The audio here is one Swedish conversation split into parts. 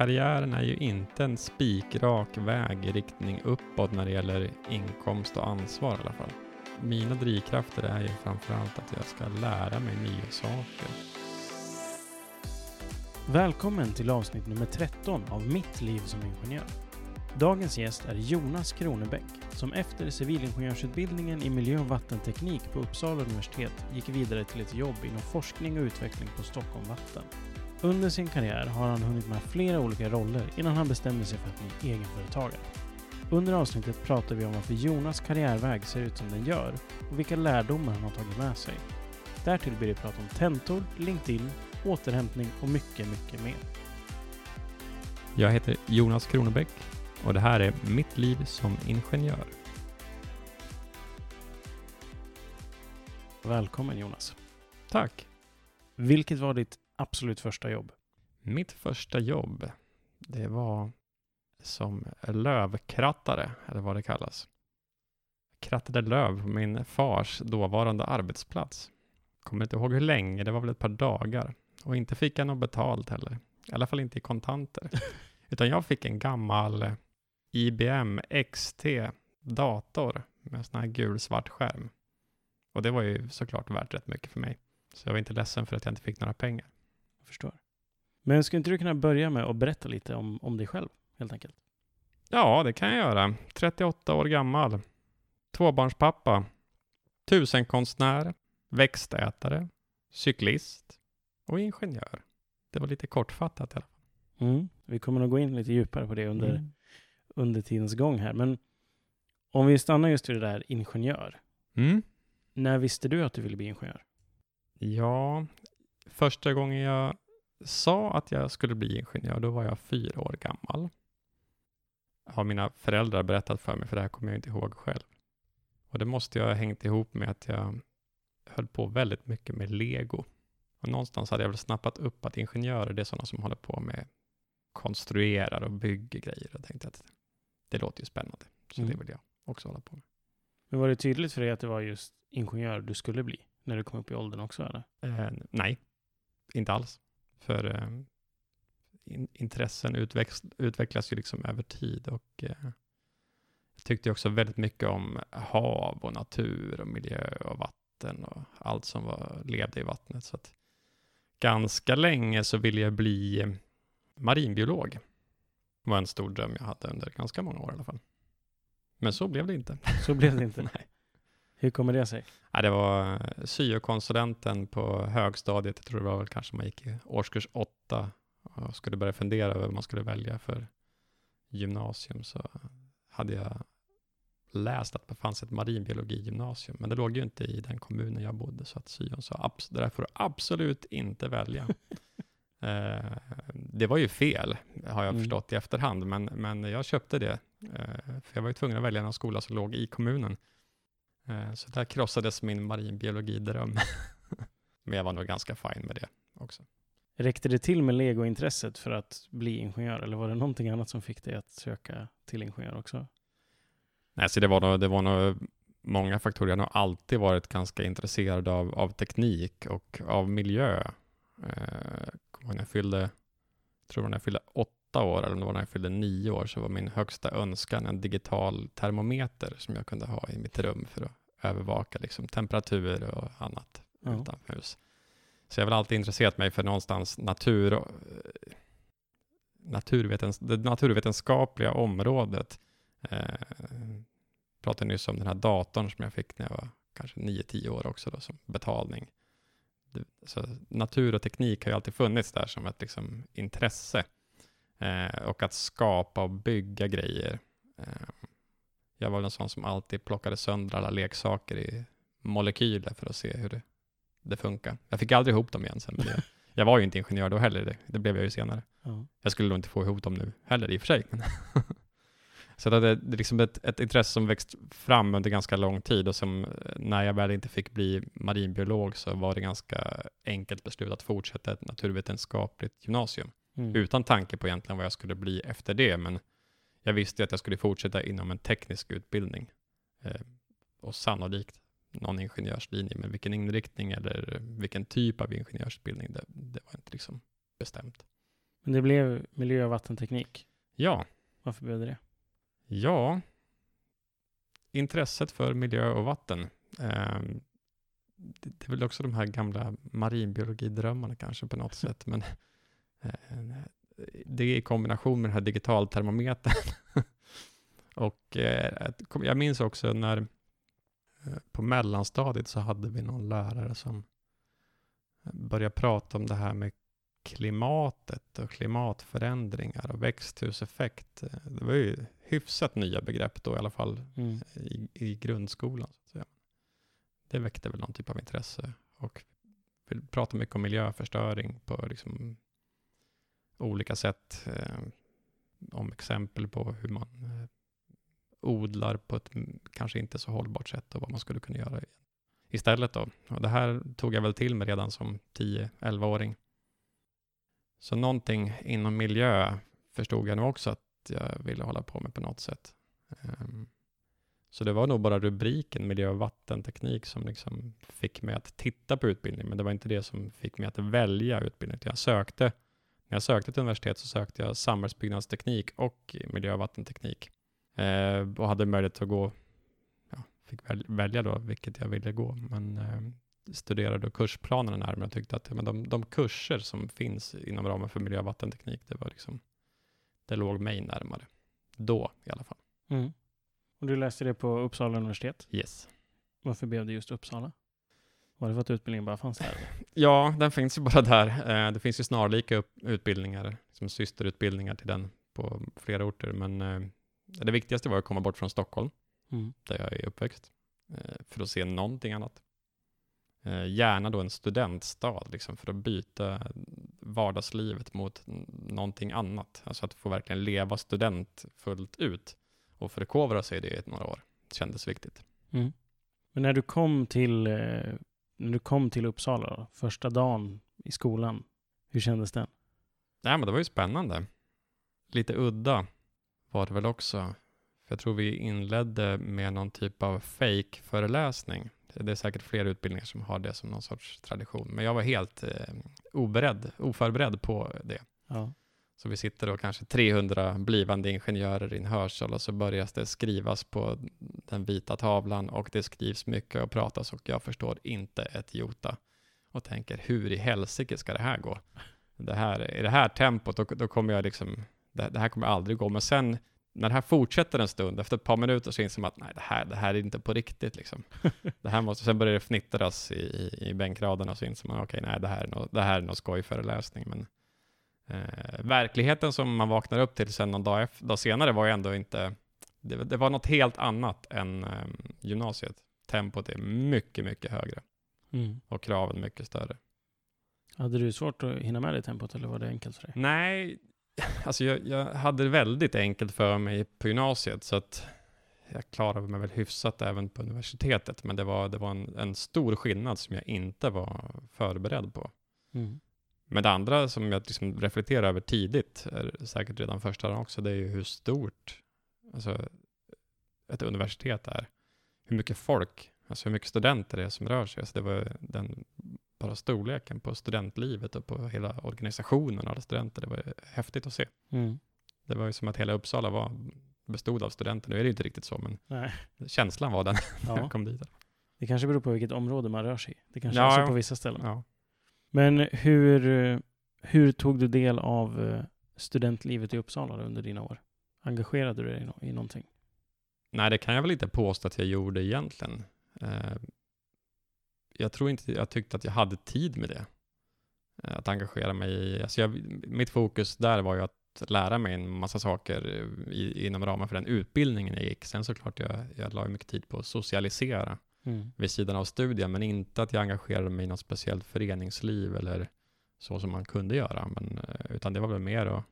karriären är ju inte en spikrak väg i riktning uppåt när det gäller inkomst och ansvar i alla fall. Mina drivkrafter är ju framförallt att jag ska lära mig nya saker. Välkommen till avsnitt nummer 13 av Mitt liv som ingenjör. Dagens gäst är Jonas Kronebäck som efter civilingenjörsutbildningen i miljö och vattenteknik på Uppsala universitet gick vidare till ett jobb inom forskning och utveckling på Stockholm Vatten. Under sin karriär har han hunnit med flera olika roller innan han bestämde sig för att bli egenföretagare. Under avsnittet pratar vi om varför Jonas karriärväg ser ut som den gör och vilka lärdomar han har tagit med sig. Därtill blir det prat om tentor, LinkedIn, återhämtning och mycket, mycket mer. Jag heter Jonas Kronebäck och det här är mitt liv som ingenjör. Välkommen Jonas. Tack! Vilket var ditt absolut första jobb? Mitt första jobb, det var som lövkrattare, eller vad det kallas. Krattade löv på min fars dåvarande arbetsplats. Kommer inte ihåg hur länge, det var väl ett par dagar. Och inte fick jag något betalt heller. I alla fall inte i kontanter. Utan jag fick en gammal IBM XT-dator med sån här gul-svart skärm. Och det var ju såklart värt rätt mycket för mig. Så jag var inte ledsen för att jag inte fick några pengar. Förstår. Men skulle inte du kunna börja med att berätta lite om, om dig själv, helt enkelt? Ja, det kan jag göra. 38 år gammal. Tvåbarnspappa. Tusenkonstnär. Växtätare. Cyklist. Och ingenjör. Det var lite kortfattat i alla fall. Mm. Vi kommer nog gå in lite djupare på det under, Mm. under tidens gång här. Men om vi stannar just vid det där ingenjör. Mm. När visste du att du ville bli ingenjör? Ja, första gången jag sa att jag skulle bli ingenjör, då var jag fyra år gammal. Har mina föräldrar berättat för mig, för det här kommer jag inte ihåg själv. Och det måste jag ha hängt ihop med att jag höll på väldigt mycket med lego. Och någonstans hade jag väl snappat upp att ingenjörer, det är sådana som håller på med konstruerar och bygger grejer. Och tänkte att det låter ju spännande, så Mm. det vill jag också hålla på med. Men var det tydligt för dig att det var just ingenjör du skulle bli? När du kom upp i åldern också eller? Eh, nej, inte alls. För eh, in, intressen utvex, utvecklas ju liksom över tid och eh, jag tyckte också väldigt mycket om hav och natur och miljö och vatten och allt som var, levde i vattnet. Så att ganska länge så ville jag bli eh, marinbiolog. Det var en stor dröm jag hade under ganska många år i alla fall. Men så blev det inte. Så blev det inte. Hur kommer det sig? Ja, det var eh, syokonsulenten på högstadiet, jag tror det var väl kanske man gick i årskurs åtta och skulle börja fundera över vad man skulle välja för gymnasium så hade jag läst att det fanns ett marinbiologigymnasium, men det låg ju inte i den kommunen jag bodde, så att syon sa det där får du absolut inte välja. eh, det var ju fel, har jag Mm. förstått i efterhand, men, men jag köpte det, eh, för jag var ju tvungen att välja en skola som låg i kommunen. Eh, Så där krossades min marinbiologidröm. Men jag var nog ganska fin med det också. Räckte det till med legointresset för att bli ingenjör? Eller var det någonting annat som fick dig att söka till ingenjör också? Nej, så det var nog, det var nog många faktorer. Jag har nog alltid varit ganska intresserad av, av teknik och av miljö. Eh, när jag fyllde, tror när jag fyllde åtta år eller när jag fyllde nio år så var min högsta önskan en digital termometer som jag kunde ha i mitt rum för att övervaka liksom, temperatur och annat Ja. utomhus. Så jag har väl alltid intresserat mig för någonstans natur och, eh, naturvetens, det naturvetenskapliga området. Eh, pratade nyss om den här datorn som jag fick när jag var kanske 9-10 år också då, som betalning. Så natur och teknik har ju alltid funnits där som ett liksom, intresse. Eh, och att skapa och bygga grejer. Eh, jag var en sån som alltid plockade sönder alla leksaker i molekyler för att se hur det, det funkar. Jag fick aldrig ihop dem igen sen. Det, jag var ju inte ingenjör då heller, det, det blev jag ju senare. Ja. Jag skulle nog inte få ihop dem nu heller i och för sig. Så det är liksom ett, ett intresse som växt fram under ganska lång tid och som eh, när jag väl inte fick bli marinbiolog så var det ganska enkelt beslut att fortsätta ett naturvetenskapligt gymnasium. Mm. Utan tanke på egentligen vad jag skulle bli efter det, men jag visste att jag skulle fortsätta inom en teknisk utbildning. Eh, och sannolikt någon ingenjörslinje, men vilken inriktning eller vilken typ av ingenjörsutbildning, det, det var inte liksom bestämt. Men det blev miljö och vattenteknik. Ja, Varför blev det det? ja. Intresset för miljö och vatten. Eh, det, det är väl också de här gamla marinbiologidrömmarna kanske på något sätt, men eh, det i kombination med den här digitaltermometern. och eh, jag minns också när eh, på mellanstadiet så hade vi någon lärare som började prata om det här med klimatet och klimatförändringar och växthuseffekt. Det var ju hyfsat nya begrepp då i alla fall Mm. i, i grundskolan. Så. Det väckte väl någon typ av intresse och vi pratar mycket om miljöförstöring på liksom olika sätt. Eh, om exempel på hur man eh, odlar på ett kanske inte så hållbart sätt och vad man skulle kunna göra istället. Då. Och det här tog jag väl till mig redan som 10-11-åring. Så någonting inom miljö förstod jag nog också att jag ville hålla på med på något sätt. Ehm, så det var nog bara rubriken miljö och vattenteknik som liksom fick mig att titta på utbildning, men det var inte det som fick mig att välja utbildning. Jag sökte, när jag sökte till universitet så sökte jag samhällsbyggnadsteknik och miljö och vattenteknik eh, och hade möjlighet att gå, ja, fick väl, välja då vilket jag ville gå, men eh, studerade då kursplanerna närmare och tyckte att men de, de kurser som finns inom ramen för miljö och vattenteknik, det var liksom, det låg mig närmare. Då i alla fall. Mm. Och du läste det på Uppsala universitet. Yes. Varför blev det just Uppsala? Var det för att utbildningen bara fanns där? Ja, den finns ju bara där. Eh, det finns ju snarlika utbildningar, som systerutbildningar till den på flera orter, men eh, det viktigaste var att komma bort från Stockholm, Mm. där jag är uppväxt, eh, för att se någonting annat. Gärna då en studentstad, liksom, för att byta vardagslivet mot någonting annat. Alltså att få verkligen leva student fullt ut och förkovra sig i det i några år. Det kändes viktigt. Mm. Men när du kom till, när du kom till Uppsala, första dagen i skolan, hur kändes den? Nej, men det var ju spännande. Lite udda var det väl också. För jag tror vi inledde med någon typ av fake-föreläsning. Det är säkert fler utbildningar som har det som någon sorts tradition. Men jag var helt eh, oberedd, oförberedd på det. Ja. Så vi sitter då kanske 300 blivande ingenjörer i en hörsal och så börjar det skrivas på den vita tavlan och det skrivs mycket och pratas och jag förstår inte ett jota och tänker hur i helsike ska det här gå? Det här, I det här tempot, då, då kommer jag liksom, det, det här kommer aldrig gå. Men sen när det här fortsätter en stund, efter ett par minuter så inser man att nej, det här, det här är inte på riktigt liksom. Det här måste, sen börjar det fnittras i, i, i bänkraderna så inser man okej, nej, det här är är nog skojföreläsning. Men eh, verkligheten som man vaknar upp till sen någon dag, dag senare var ju ändå inte, det, det var något helt annat än eh, gymnasiet. Tempot är mycket, mycket högre Mm. och kraven mycket större. Hade du svårt att hinna med det tempot eller var det enkelt för dig? Nej, alltså jag, jag hade det väldigt enkelt för mig på gymnasiet, så att jag klarade mig väl hyfsat även på universitetet, men det var, det var en, en stor skillnad som jag inte var förberedd på. Mm. Men det andra som jag liksom reflekterar över tidigt, säkert redan första dagen också, det är ju hur stort alltså, ett universitet är. Hur mycket folk, alltså hur mycket studenter det är som rör sig. Alltså det var den, bara storleken på studentlivet och på hela organisationen, alla studenter, det var häftigt att se. Mm. Det var ju som att hela Uppsala var, bestod av studenter. Nu är det ju inte riktigt så, men Nej. känslan var den när Ja. jag kom dit. Det kanske beror på vilket område man rör sig i. Det kanske Ja, är så på vissa ställen. Ja. Men hur, hur tog du del av eh, studentlivet i Uppsala under dina år? Engagerade du dig i någonting? Nej, det kan jag väl inte påstå att jag gjorde egentligen. Eh, jag tror inte jag tyckte att jag hade tid med det. Eh, att engagera mig i, alltså jag, mitt fokus där var ju att lära mig en massa saker i, inom ramen för den utbildningen jag gick. Sen såklart jag, jag la ju mycket tid på att socialisera Mm. vid sidan av studien, men inte att jag engagerade mig i något speciellt föreningsliv eller så som man kunde göra, men, eh, utan det var väl mer att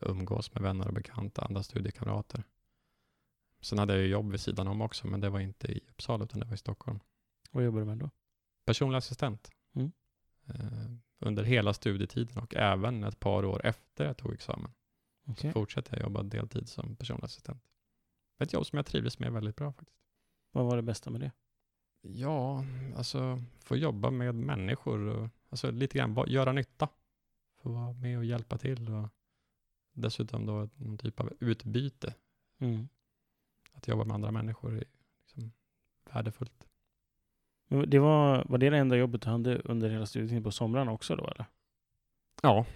umgås med vänner och bekanta, andra studiekamrater. Sen hade jag ju jobb vid sidan om också, men det var inte i Uppsala utan det var i Stockholm. Vad jobbar du med då? Personlig assistent. Mm. Eh, under hela studietiden och även ett par år efter jag tog examen. Okej. Så fortsatte jag jobba deltid som personlig assistent. Ett jobb som jag trivdes med väldigt bra faktiskt. Vad var det bästa med det? Ja, alltså få jobba med människor och alltså lite grann göra nytta. få vara med och hjälpa till och dessutom då någon typ av utbyte. Mm. Att jobba med andra människor är liksom värdefullt. Men Det var, var det det enda jobbet du hade under hela studietiden på somrarna också då eller? Ja,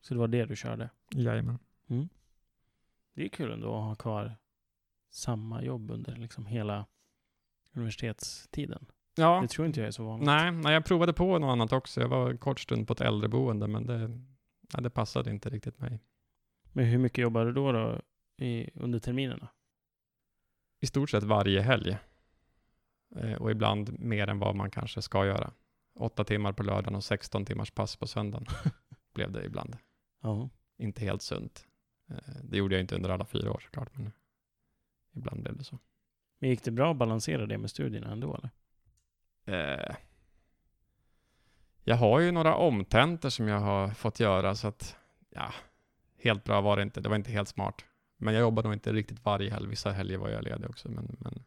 Så det var det du körde? jajamän. Det är kul ändå att ha kvar samma jobb under liksom hela universitetstiden. Ja, Det tror inte jag är så vanligt. nej, nej, jag provade på något annat också. Jag var en kort stund på ett äldreboende, men det, nej, det passade inte riktigt mig. Men hur mycket jobbar du då, då i, under terminerna? I stort sett varje helg. Eh, och ibland mer än vad man kanske ska göra. Åtta timmar på lördagen och 16 timmars pass på söndagen blev det ibland. Ja. Inte helt sunt. Eh, det gjorde jag inte under alla fyra år såklart, men ibland blev det så. Men gick det bra att balansera det med studierna ändå eller? Eh, jag har ju några omtentor som jag har fått göra, så att ja, helt bra var det inte. Det var inte helt smart. Men jag jobbade nog inte riktigt varje helg. Vissa helger var jag ledig också, men, men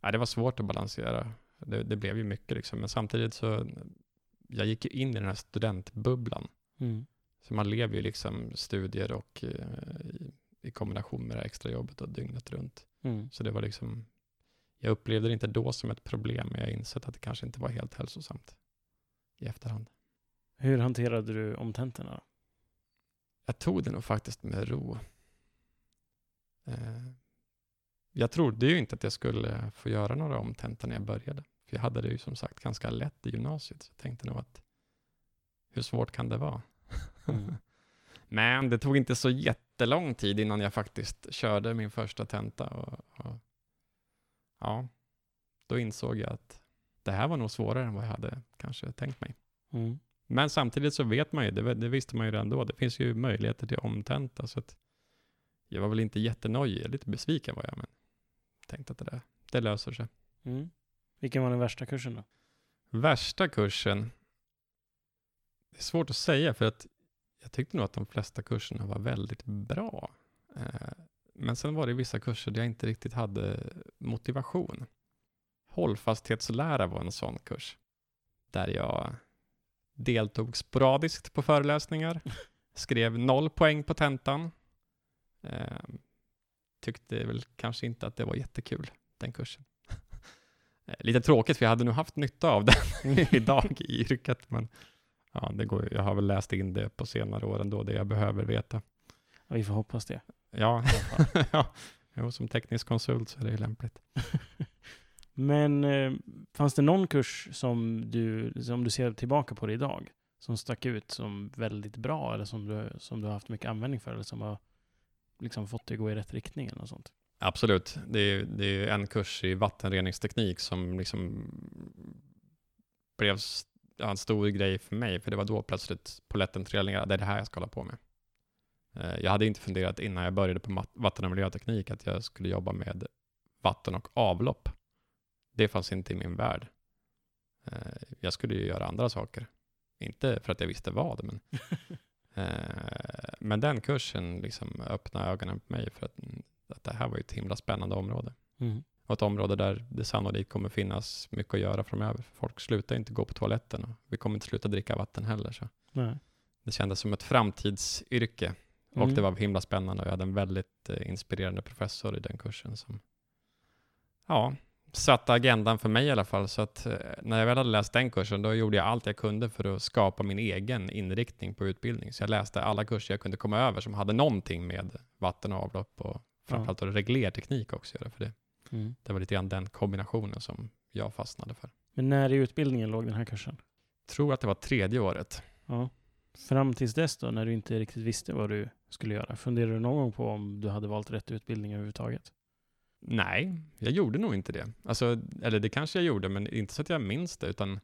ja, det var svårt att balansera. Det, det blev ju mycket liksom, men samtidigt så jag gick ju in i den här studentbubblan. Mm. Så man lever ju liksom studier och eh, i, i kombination med det här extra jobbet och dygnet runt. Mm. Så det var liksom, jag upplevde det inte då som ett problem, men jag insett att det kanske inte var helt hälsosamt i efterhand. Hur hanterade du omtentorna? Jag tog det nog faktiskt med ro. Eh, jag trodde ju inte att jag skulle få göra några omtentor när jag började. För jag hade det ju som sagt ganska lätt i gymnasiet. Så jag tänkte nog att hur svårt kan det vara? Mm. Men det tog inte så jättelång tid innan jag faktiskt körde min första tenta. Och, och, ja, då insåg jag att det här var nog svårare än vad jag hade kanske tänkt mig. Mm. Men samtidigt så vet man ju, det, det visste man ju redan då, det finns ju möjligheter till omtenta. Så att jag var väl inte jättenojig, lite besviken var jag, men tänkte att det där, det löser sig. Mm. Vilken var den värsta kursen då? Värsta kursen, det är svårt att säga för att jag tyckte nog att de flesta kurserna var väldigt bra. Eh, Men sen var det vissa kurser där jag inte riktigt hade motivation. Hållfasthetslära var en sån kurs. Där jag deltog sporadiskt på föreläsningar, skrev noll poäng på tentan. Eh, Tyckte väl kanske inte att det var jättekul, den kursen. Eh, Lite tråkigt, för jag hade nog haft nytta av den idag i yrket, men ja, det går, jag har väl läst in det på senare år ändå, det jag behöver veta. Ja, vi får hoppas det. Ja, ja. Jo, som teknisk konsult så är det ju lämpligt. Men eh, fanns det någon kurs som du, som du ser tillbaka på det idag? Som stack ut som väldigt bra eller som du, som du har haft mycket användning för eller som har liksom fått dig att gå i rätt riktning eller något sånt? Absolut. Det är, det är en kurs i vattenreningsteknik som liksom blev ja, en stor grej för mig, för det var då plötsligt polletten trillade ner. Det är det här jag ska hålla på med. Eh, Jag hade inte funderat innan jag började på vatten och miljöteknik att jag skulle jobba med vatten och avlopp. Det fanns inte i min värld. Eh, Jag skulle ju göra andra saker. Inte för att jag visste vad, men Eh, Men den kursen liksom öppnade ögonen på mig för att, att det här var ju ett himla spännande område. Mm. Och ett område där det sannolikt kommer finnas mycket att göra framöver. Folk slutar inte gå på toaletten och vi kommer inte sluta dricka vatten heller. Så Nej. det kändes som ett framtidsyrke och Mm. det var himla spännande och jag hade en väldigt eh, inspirerande professor i den kursen som ja, satte agendan för mig i alla fall. Så att eh, när jag väl hade läst den kursen, då gjorde jag allt jag kunde för att skapa min egen inriktning på utbildning. Så jag läste alla kurser jag kunde komma över som hade någonting med vatten och avlopp och framförallt ja. reglerteknik också att göra. För det, Mm. det var lite grann den kombinationen som jag fastnade för. Men när i utbildningen låg den här kursen? Tror att det var tredje året. Ja. Fram tills dess då, när du inte riktigt visste vad du skulle göra, funderade du någon gång på om du hade valt rätt utbildning överhuvudtaget? Nej, jag gjorde nog inte det. Alltså, eller det kanske jag gjorde, men inte så att jag minns det, utan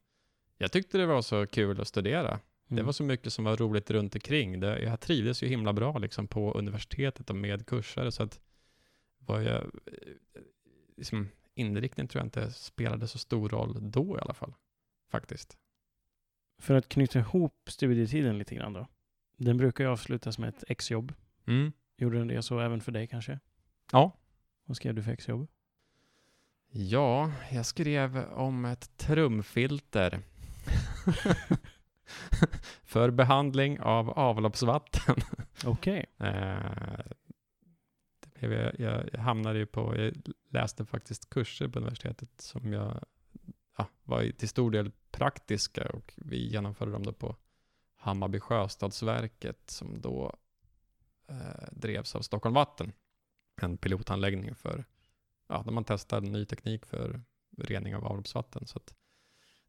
jag tyckte det var så kul att studera. Det Mm. var så mycket som var roligt runt omkring. Det, jag trivdes ju himla bra liksom, på universitetet och med kurser, så att vad jag, liksom, inriktningen tror jag inte spelade så stor roll då i alla fall, faktiskt. För att knyta ihop studietiden lite grann då. Den brukar ju avslutas med ett exjobb. Mm. Gjorde den det så även för dig kanske? Ja. Vad skrev du för exjobb? Ja, jag skrev om ett trumfilter. för behandling av avloppsvatten. Okej. Eh, det blev jag, jag, jag hamnade ju på, jag läste faktiskt kurser på universitetet som jag ja, var till stor del praktiska och vi genomförde dem då på Hammarby Sjöstadsverket som då eh, drevs av Stockholm Vatten. En pilotanläggning för, ja, där man testar ny teknik för rening av avloppsvatten. Så att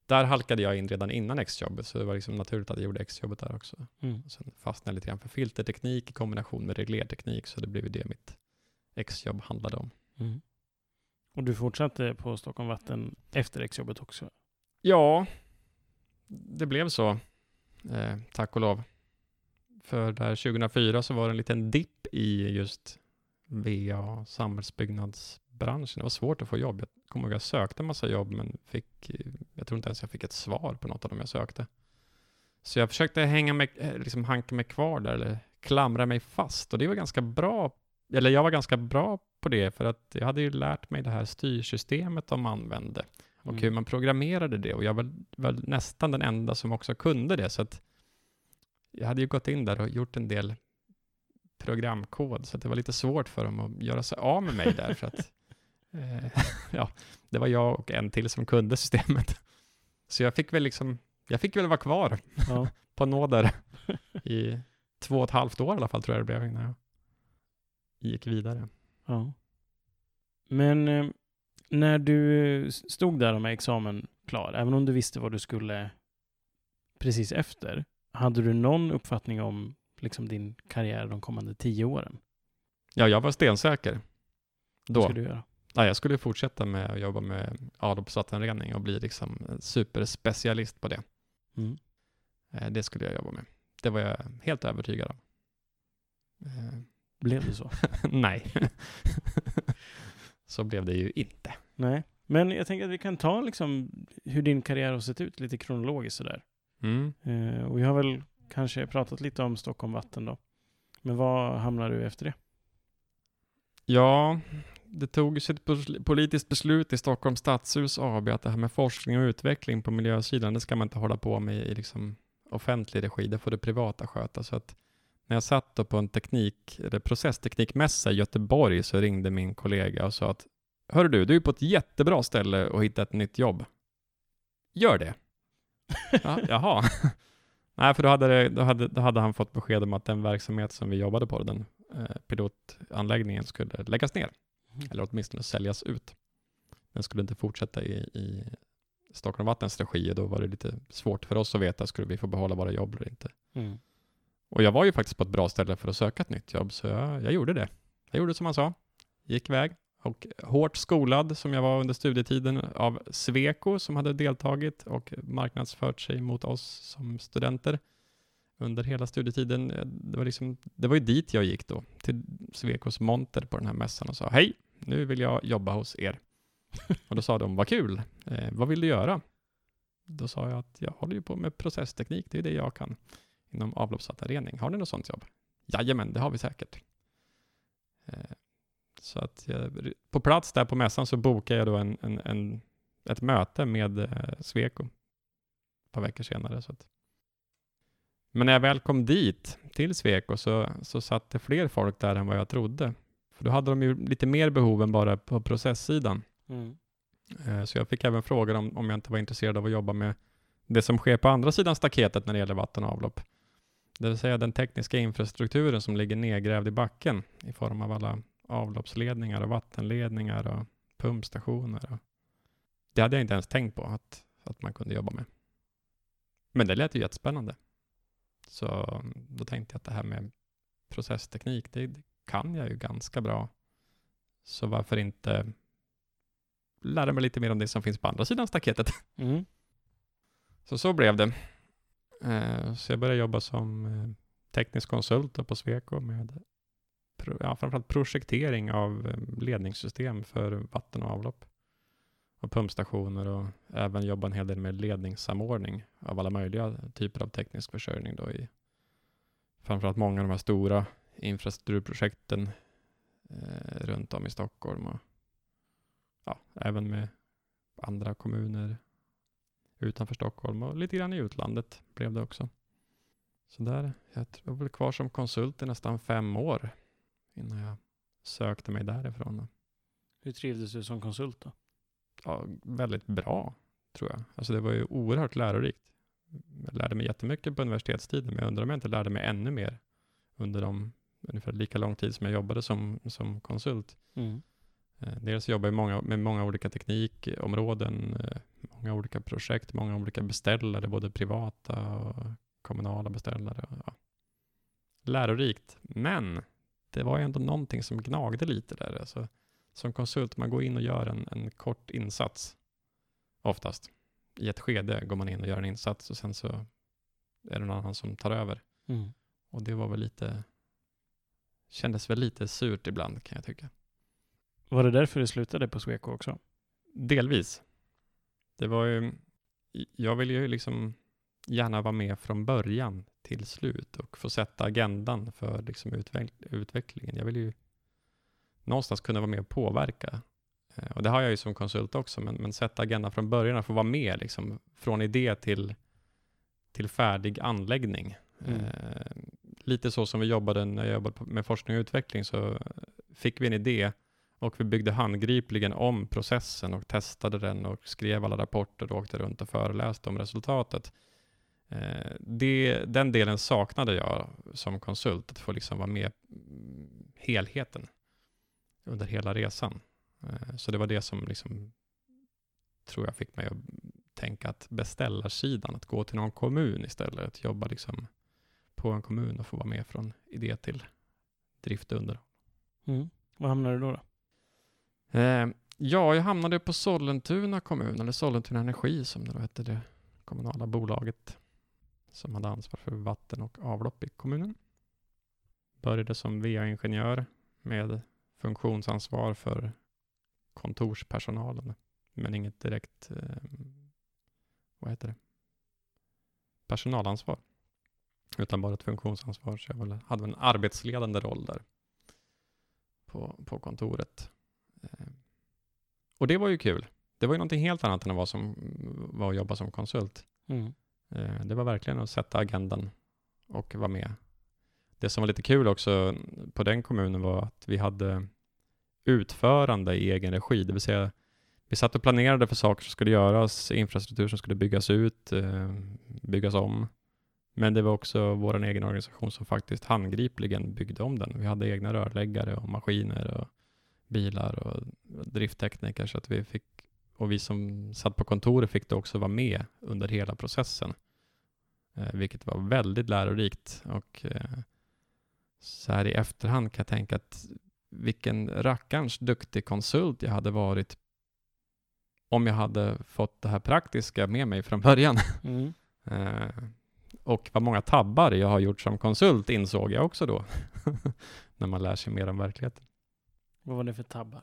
där halkade jag in redan innan exjobbet, så det var liksom naturligt att jag gjorde exjobbet där också. Mm. Sen fastnade jag lite grann för filterteknik i kombination med reglerteknik, så det blev det mitt exjobb handlade om. Mm. Och du fortsatte på Stockholm Vatten efter exjobbet också? Ja, det blev så, eh, tack och lov. För där 2004 så var det en liten dipp i just VA, samhällsbyggnadsbranschen. Det var svårt att få jobb. Jag kommer ihåg att jag sökte en massa jobb, men fick, eh, jag tror inte ens jag fick ett svar på något av dem jag sökte. Så jag försökte hänga mig, eh, liksom hanka mig kvar där, eller klamra mig fast. Och det var ganska bra, eller jag var ganska bra på det, för att jag hade ju lärt mig det här styrsystemet de använde och Mm. hur man programmerade det. Och jag var, var nästan den enda som också kunde det. Så att jag hade ju gått in där och gjort en del programkod, så att det var lite svårt för dem att göra sig av med mig där. För att, eh, ja, det var jag och en till som kunde systemet. Så jag fick väl liksom, jag fick väl vara kvar Ja. på nåder i två och ett halvt år i alla fall, tror jag det blev innan jag gick vidare. ja. Men eh, när du stod där med examen klar, även om du visste vad du skulle precis efter, hade du någon uppfattning om liksom, din karriär de kommande tio åren? Ja, jag var stensäker. Vad Då. ska du göra? Ja, jag skulle fortsätta med att jobba med avloppsvattenrening och bli liksom superspecialist på det. Mm. Eh, Det skulle jag jobba med. Det var jag helt övertygad om. Blev det så? Nej. Så blev det ju inte. Nej. Men jag tänker att vi kan ta liksom hur din karriär har sett ut lite kronologiskt sådär. Mm. Eh, och vi har väl kanske pratat lite om Stockholm Vatten då. Men vad hamnar du efter det? Ja, det togs ett pol- politiskt beslut i Stockholms stadshus AB att det här med forskning och utveckling på miljösidan, det ska man inte hålla på med i liksom offentlig regi, det får det privata sköta. Så att när jag satt då på en teknik, eller processteknikmässa i Göteborg så ringde min kollega och sa att Hör du, du är på ett jättebra ställe och hitta ett nytt jobb. Gör det. Ja, jaha. Nej, för då hade, det, då, hade, då hade han fått besked om att den verksamhet som vi jobbade på, den eh, pilotanläggningen, skulle läggas ner. Eller åtminstone säljas ut. Den skulle inte fortsätta i, i Stockholm Vattens regi och då var det lite svårt för oss att veta, skulle vi få behålla våra jobb eller inte? Mm. Och jag var ju faktiskt på ett bra ställe för att söka ett nytt jobb, så jag, jag gjorde det. Jag gjorde som han sa, gick iväg och hårt skolad som jag var under studietiden av Sweco som hade deltagit och marknadsfört sig mot oss som studenter under hela studietiden. Det var, liksom, det var ju dit jag gick då, till Swecos monter på den här mässan och sa hej, nu vill jag jobba hos er. Och då sa de, vad kul, eh, vad vill du göra? Då sa jag att jag håller ju på med processteknik, det är det jag kan inom avloppsvattenrening. Har ni något sånt jobb? Jajamän, det har vi säkert. Eh, Så att jag, på plats där på mässan så bokade jag då en, en, en, ett möte med eh, Sweco ett par veckor senare. Så att. Men när jag väl kom dit, till Sweco, så, så satt det fler folk där än vad jag trodde. För då hade de ju lite mer behov än bara på processsidan. Mm. Eh, Så jag fick även frågor om, om jag inte var intresserad av att jobba med det som sker på andra sidan staketet när det gäller vatten och avlopp. Det vill säga den tekniska infrastrukturen som ligger nedgrävd i backen i form av alla avloppsledningar och vattenledningar och pumpstationer. Och det hade jag inte ens tänkt på att, att man kunde jobba med. Men det lät ju jättespännande. Så då tänkte jag att det här med processteknik, det, det kan jag ju ganska bra. Så varför inte lära mig lite mer om det som finns på andra sidan staketet. Mm. Så så blev det. Eh, så jag började jobba som eh, teknisk konsult på Sweco med ja, framförallt projektering av eh, ledningssystem för vatten och avlopp och pumpstationer och även jobba en hel del med ledningssamordning av alla möjliga typer av teknisk försörjning då i framförallt många av de här stora infrastrukturprojekten eh, runt om i Stockholm och ja, även med andra kommuner utanför Stockholm och lite grann i utlandet blev det också. Så där, jag var väl kvar som konsult i nästan fem år innan jag sökte mig därifrån. Hur trivdes du som konsult då? Ja, väldigt bra, tror jag. Alltså det var ju oerhört lärorikt. Jag lärde mig jättemycket på universitetstiden, men jag undrar om jag inte lärde mig ännu mer under de ungefär lika lång tid som jag jobbade som, som konsult. Mm. Eh, Dels jobbar jag med många olika teknikområden, eh, många olika projekt, många olika beställare, både privata och kommunala beställare. och Ja. Lärorikt, men det var ju ändå någonting som gnagde lite där. Alltså, som konsult, man går in och gör en, en kort insats, oftast. I ett skede går man in och gör en insats och sen så är det någon annan som tar över. Mm. Och det var väl lite, kändes väl lite surt ibland kan jag tycka. Var det därför du slutade på Sweco också? Delvis. Det var ju, jag vill ju liksom gärna vara med från början till slut och få sätta agendan för liksom utveck utvecklingen. Jag vill ju någonstans kunna vara med och påverka. Eh, Och det har jag ju som konsult också, men, men sätta agendan från början få vara med liksom, från idé till, till färdig anläggning. Mm. Eh, lite så som vi jobbade när jag jobbade med forskning och utveckling, så fick vi en idé och vi byggde handgripligen om processen och testade den och skrev alla rapporter och åkte runt och föreläste om resultatet. Eh, det, den delen saknade jag som konsult, att få liksom vara med mm, helheten under hela resan. Eh, så det var det som liksom, tror jag fick mig att tänka att beställarsidan, att gå till någon kommun istället, att jobba liksom på en kommun och få vara med från idé till drift under. Mm. Var hamnade du då? då? Eh, ja, jag hamnade på Sollentuna kommun, eller Sollentuna Energi som det då hette, det kommunala bolaget som hade ansvar för vatten och avlopp i kommunen. Började som VA-ingenjör med funktionsansvar för kontorspersonalen, men inget direkt, eh, vad heter det, personalansvar, utan bara ett funktionsansvar. Så jag hade en arbetsledande roll där på, på kontoret. Eh, Och det var ju kul. Det var ju någonting helt annat än att vara, som, var att jobba som konsult. Mm. Eh, Det var verkligen att sätta agendan och vara med. Det som var lite kul också på den kommunen var att vi hade utförande i egen regi, det vill säga vi satt och planerade för saker som skulle göras, infrastruktur som skulle byggas ut, eh, byggas om. Men det var också vår egen organisation som faktiskt handgripligen byggde om den. Vi hade egna rörläggare och maskiner och bilar och drifttekniker så att vi fick, och vi som satt på kontoret fick då också vara med under hela processen. Eh, vilket var väldigt lärorikt och eh, så här i efterhand kan jag tänka att vilken rackarns duktig konsult jag hade varit om jag hade fått det här praktiska med mig från början. Mm. Eh, och vad många tabbar jag har gjort som konsult insåg jag också då. när man lär sig mer om verkligheten. Vad var det för tabbar?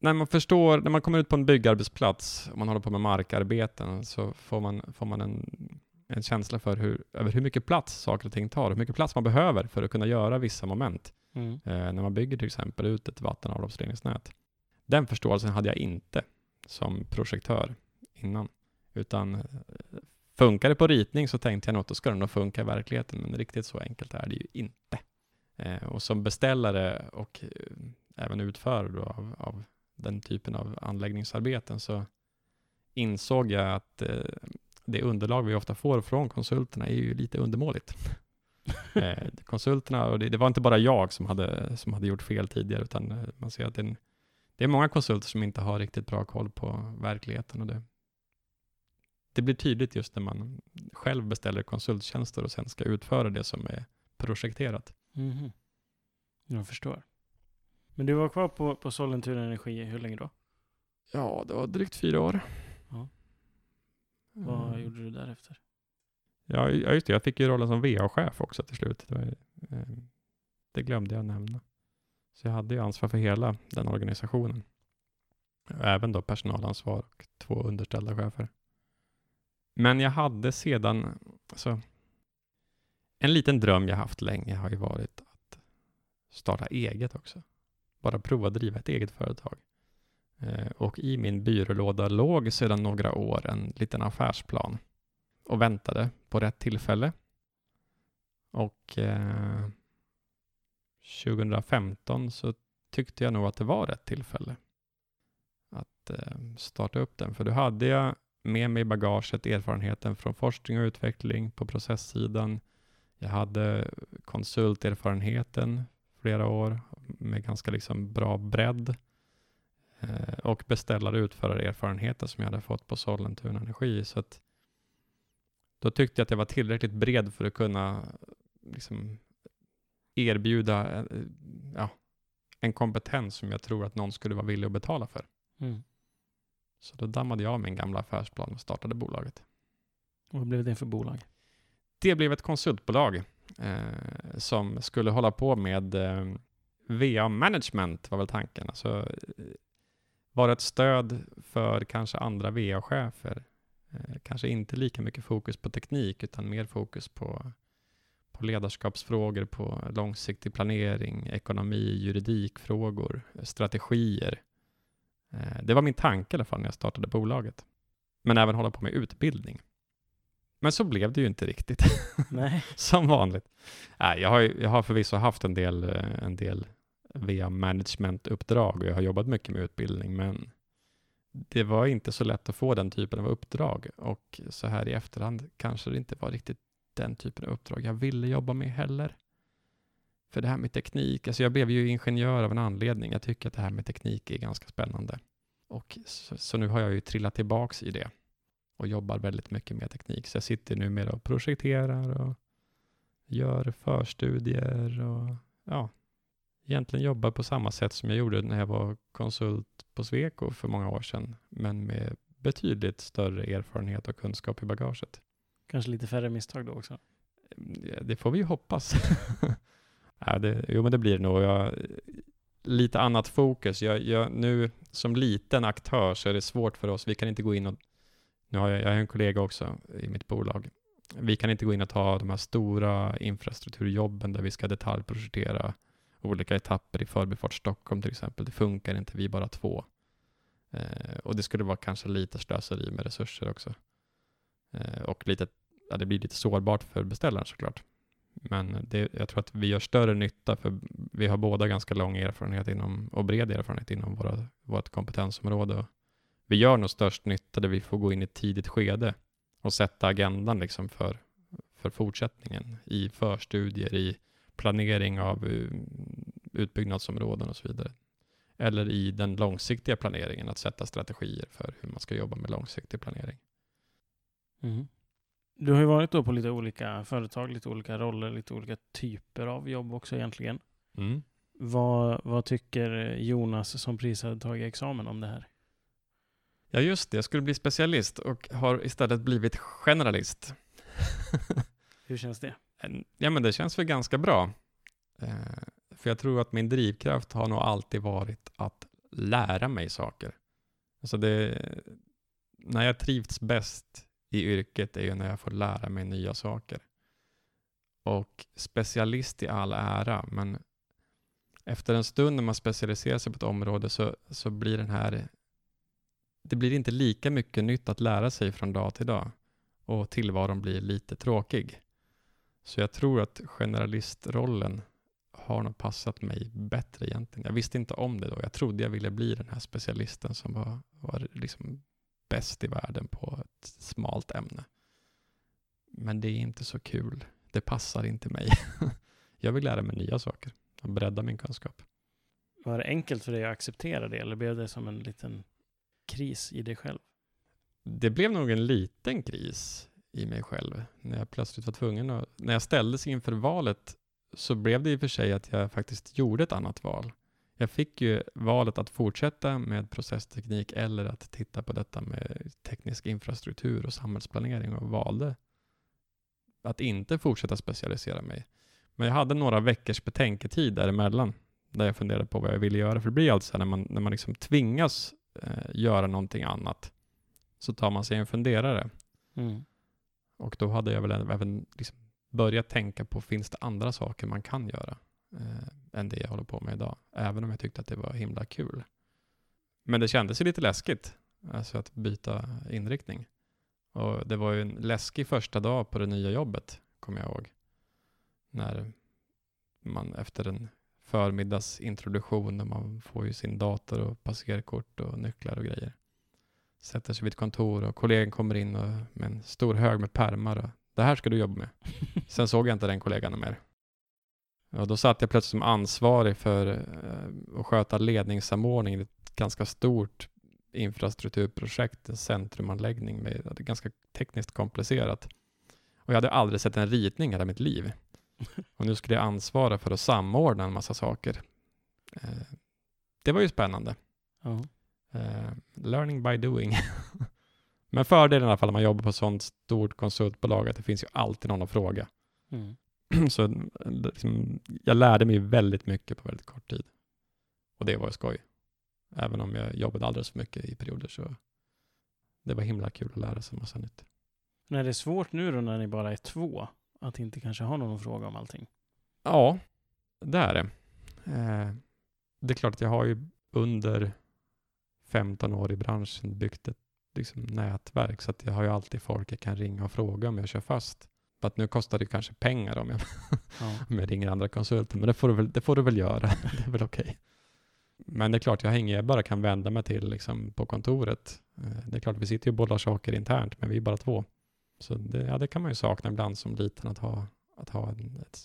När man förstår, när man kommer ut på en byggarbetsplats och man håller på med markarbeten så får man, får man en, en känsla för hur, över hur mycket plats saker och ting tar, hur mycket plats man behöver för att kunna göra vissa moment. Mm. Eh, när man bygger till exempel ut ett vatten och avloppsledningsnät. Den förståelsen hade jag inte som projektör innan, utan eh, funkar det på ritning så tänkte jag nog att då ska det nog funka i verkligheten, men riktigt så enkelt är det ju inte. Eh, och som beställare och eh, även utförare av, av den typen av anläggningsarbeten så insåg jag att eh, det underlag vi ofta får från konsulterna är ju lite undermåligt. eh, konsulterna, och det, det var inte bara jag som hade, som hade gjort fel tidigare, utan eh, man ser att det är, en, det är många konsulter som inte har riktigt bra koll på verkligheten. Och det, det blir tydligt just när man själv beställer konsulttjänster och sen ska utföra det som är projekterat. Mhm. Jag förstår. Men du var kvar på, på Sollentuna Energi hur länge då? Ja, det var drygt fyra år. Ja. Vad Mm. gjorde du därefter? Ja, ja, just det. Jag fick ju rollen som VA-chef också till slut. Det, var, eh, det glömde jag nämna. Så jag hade ju ansvar för hela den organisationen. Även då personalansvar och två underställda chefer. Men jag hade sedan, alltså, en liten dröm jag haft länge har ju varit att starta eget också. Bara prova driva ett eget företag. Eh, och i min byrålåda låg sedan några år en liten affärsplan och väntade på rätt tillfälle. Och eh, 2015 så tyckte jag nog att det var rätt tillfälle att eh, starta upp den. För då hade jag med mig i bagaget erfarenheten från forskning och utveckling på processsidan. Jag hade konsulterfarenheten flera år med ganska liksom bra bredd eh, och beställare utförarerfarenheten som jag hade fått på Sollentuna Energi. Så att då tyckte jag att jag var tillräckligt bred för att kunna liksom, erbjuda eh, ja, en kompetens som jag tror att någon skulle vara villig att betala för. Mm. Så då dammade jag av min gamla affärsplan och startade bolaget. Och vad blev det för bolag? Det blev ett konsultbolag eh, som skulle hålla på med eh, VA-management var väl tanken. Alltså vara ett stöd för kanske andra VA-chefer. Eh, kanske inte lika mycket fokus på teknik utan mer fokus på, på ledarskapsfrågor, på långsiktig planering, ekonomi, juridikfrågor, strategier. Eh, det var min tanke i alla fall när jag startade bolaget. Men även hålla på med utbildning. Men så blev det ju inte riktigt. Som vanligt. Nej, jag, har, jag har förvisso haft en del, eh, en del via managementuppdrag och jag har jobbat mycket med utbildning, men det var inte så lätt att få den typen av uppdrag och så här i efterhand kanske det inte var riktigt den typen av uppdrag jag ville jobba med heller. För det här med teknik, alltså jag blev ju ingenjör av en anledning. Jag tycker att det här med teknik är ganska spännande. Och så, så nu har jag ju trillat tillbaks i det och jobbar väldigt mycket med teknik. Så jag sitter numera och projekterar och gör förstudier och ja, egentligen jobbar på samma sätt som jag gjorde när jag var konsult på Sweco för många år sedan, men med betydligt större erfarenhet och kunskap i bagaget. Kanske lite färre misstag då också? Det får vi ju hoppas. ja, det, jo, men det blir nog. Jag, lite annat fokus. Jag, jag, nu som liten aktör så är det svårt för oss. Vi kan inte gå in och nu har jag, jag har en kollega också i mitt bolag. Vi kan inte gå in och ta de här stora infrastrukturjobben där vi ska detaljprojektera olika etapper i Förbifart Stockholm till exempel. Det funkar inte, vi är bara två. Eh, och det skulle vara kanske lite slöseri med resurser också. Eh, och lite, ja, det blir lite sårbart för beställaren såklart. Men det, jag tror att vi gör större nytta för vi har båda ganska lång erfarenhet inom, och bred erfarenhet inom våra, vårt kompetensområde vi gör nog störst nytta där vi får gå in i ett tidigt skede och sätta agendan liksom för, för fortsättningen i förstudier, i planering av uh, utbyggnadsområden och så vidare. Eller i den långsiktiga planeringen, att sätta strategier för hur man ska jobba med långsiktig planering. Mm. Du har ju varit då på lite olika företag, lite olika roller, lite olika typer av jobb också egentligen. Mm. Vad, vad tycker Jonas som precis hade tagit examen om det här? Ja, just det. Jag skulle bli specialist och har istället blivit generalist. Hur känns det? Ja, men det känns väl ganska bra. Eh, för jag tror att min drivkraft har nog alltid varit att lära mig saker. Alltså det, när jag trivts bäst i yrket är ju när jag får lära mig nya saker. Och specialist i all ära, men efter en stund när man specialiserar sig på ett område så, så blir den här det blir inte lika mycket nytt att lära sig från dag till dag och tillvaron blir lite tråkig. Så jag tror att generalistrollen har nog passat mig bättre egentligen. Jag visste inte om det då. Jag trodde jag ville bli den här specialisten som var, var liksom bäst i världen på ett smalt ämne. Men det är inte så kul. Det passar inte mig. jag vill lära mig nya saker och bredda min kunskap. Var det enkelt för dig att acceptera det eller blev det som en liten kris i dig själv? Det blev nog en liten kris i mig själv när jag plötsligt var tvungen att, när jag ställdes inför valet så blev det i och för sig att jag faktiskt gjorde ett annat val. Jag fick ju valet att fortsätta med processteknik eller att titta på detta med teknisk infrastruktur och samhällsplanering och valde att inte fortsätta specialisera mig. Men jag hade några veckors betänketid däremellan där jag funderade på vad jag ville göra. För det blir alltså när man, när man liksom tvingas eh, göra någonting annat så tar man sig en funderare. Mm. Och då hade jag väl även liksom börjat tänka på, finns det andra saker man kan göra eh, än det jag håller på med idag? Även om jag tyckte att det var himla kul. Men det kändes ju lite läskigt, alltså att byta inriktning. Och det var ju en läskig första dag på det nya jobbet, kommer jag ihåg. När man efter en förmiddagsintroduktion, när man får ju sin dator och passerkort och nycklar och grejer. Sätter sig vid ett kontor och kollegan kommer in och, med en stor hög med pärmar och det här ska du jobba med. Sen såg jag inte den kollegan mer. Och då satt jag plötsligt som ansvarig för eh, att sköta ledningssamordning i ett ganska stort infrastrukturprojekt, en centrumanläggning med det är ganska tekniskt komplicerat. Och jag hade aldrig sett en ritning i hela mitt liv. Och nu skulle jag ansvara för att samordna en massa saker. Eh, det var ju spännande. Ja. Eh, learning by doing. Men fördelen i alla fall när man jobbar på ett sånt stort konsultbolag att det finns ju alltid någon att fråga. Mm. Så liksom, jag lärde mig väldigt mycket på väldigt kort tid. Och det var skoj. Även om jag jobbade alldeles för mycket i perioder så det var himla kul att lära sig en massa nytt. Men är det svårt nu då när ni bara är två? Att inte kanske ha någon att fråga om allting? Ja, det är det. Eh, det är klart att jag har ju under 15 år i branschen byggt ett liksom, nätverk, så att jag har ju alltid folk jag kan ringa och fråga om jag kör fast. För att nu kostar det kanske pengar om jag, Ja. om jag ringer andra konsulter, men det får du väl, det får du väl göra. det är väl okej. Men det är klart, jag har ingen jag bara kan vända mig till liksom, på kontoret. Eh, Det är klart, vi sitter ju och bollar saker internt, men vi är bara två. Så det, ja, det kan man ju sakna ibland som liten, att ha, att ha en, ett,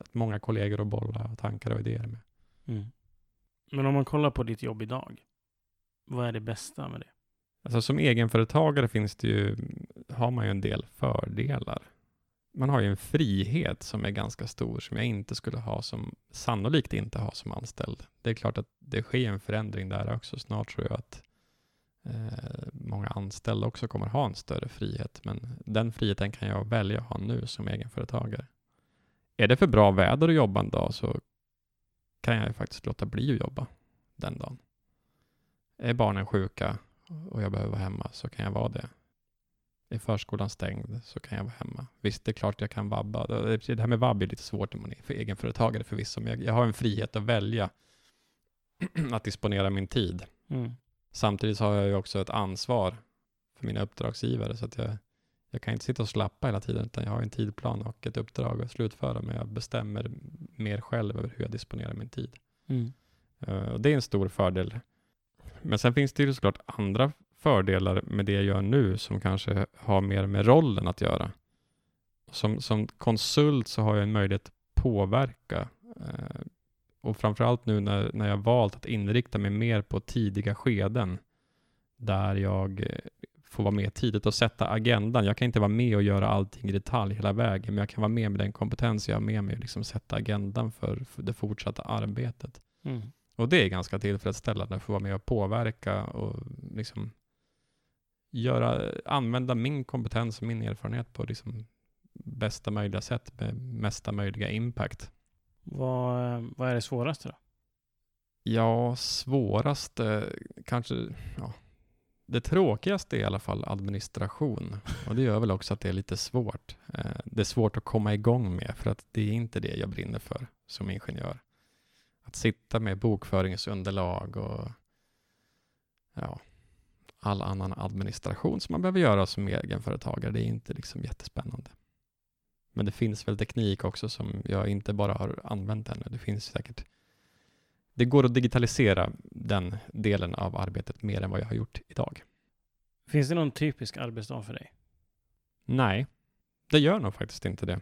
att många kollegor att bolla tankar och idéer med. Mm. Men om man kollar på ditt jobb idag, vad är det bästa med det? Alltså som egenföretagare finns det ju, har man ju en del fördelar. Man har ju en frihet som är ganska stor, som jag inte skulle ha som, sannolikt inte ha som anställd. Det är klart att det sker en förändring där också. Snart tror jag att eh, många anställda också kommer ha en större frihet, men den friheten kan jag välja att ha nu som egenföretagare. Är det för bra väder att jobba en dag så kan jag ju faktiskt låta bli att jobba den dagen. Är barnen sjuka och jag behöver vara hemma så kan jag vara det. Är förskolan stängd så kan jag vara hemma. Visst, det är klart jag kan vabba. Det här med vabb är lite svårt när man är för egenföretagare förvisso, men jag, jag har en frihet att välja att disponera min tid. Mm. Samtidigt har jag ju också ett ansvar för mina uppdragsgivare, så att jag, jag kan inte sitta och slappa hela tiden, utan jag har en tidplan och ett uppdrag att slutföra, men jag bestämmer mer själv över hur jag disponerar min tid. Mm. Eh, och det är en stor fördel. Men sen finns det ju såklart andra fördelar med det jag gör nu som kanske har mer med rollen att göra. Som, som konsult så har jag en möjlighet att påverka. eh, Och framförallt nu när, när jag valt att inrikta mig mer på tidiga skeden där jag eh, får vara med tidigt och sätta agendan. Jag kan inte vara med och göra allting i detalj hela vägen, men jag kan vara med med den kompetens jag har med mig och liksom sätta agendan för, för det fortsatta arbetet. Mm. Och det är ganska tillfredsställande att få vara med och påverka och liksom göra, använda min kompetens och min erfarenhet på liksom bästa möjliga sätt med mesta möjliga impact. Vad, vad är det svåraste då? Ja, svåraste kanske, ja, det tråkigaste är i alla fall administration. Och det gör väl också att det är lite svårt. Eh, Det är svårt att komma igång med, för att det är inte det jag brinner för som ingenjör. Att sitta med bokföringsunderlag och ja, all annan administration som man behöver göra som egenföretagare, det är inte liksom jättespännande. Men det finns väl teknik också som jag inte bara har använt ännu. Det finns säkert det går att digitalisera den delen av arbetet mer än vad jag har gjort idag. Finns det någon typisk arbetsdag för dig? Nej, det gör nog faktiskt inte det.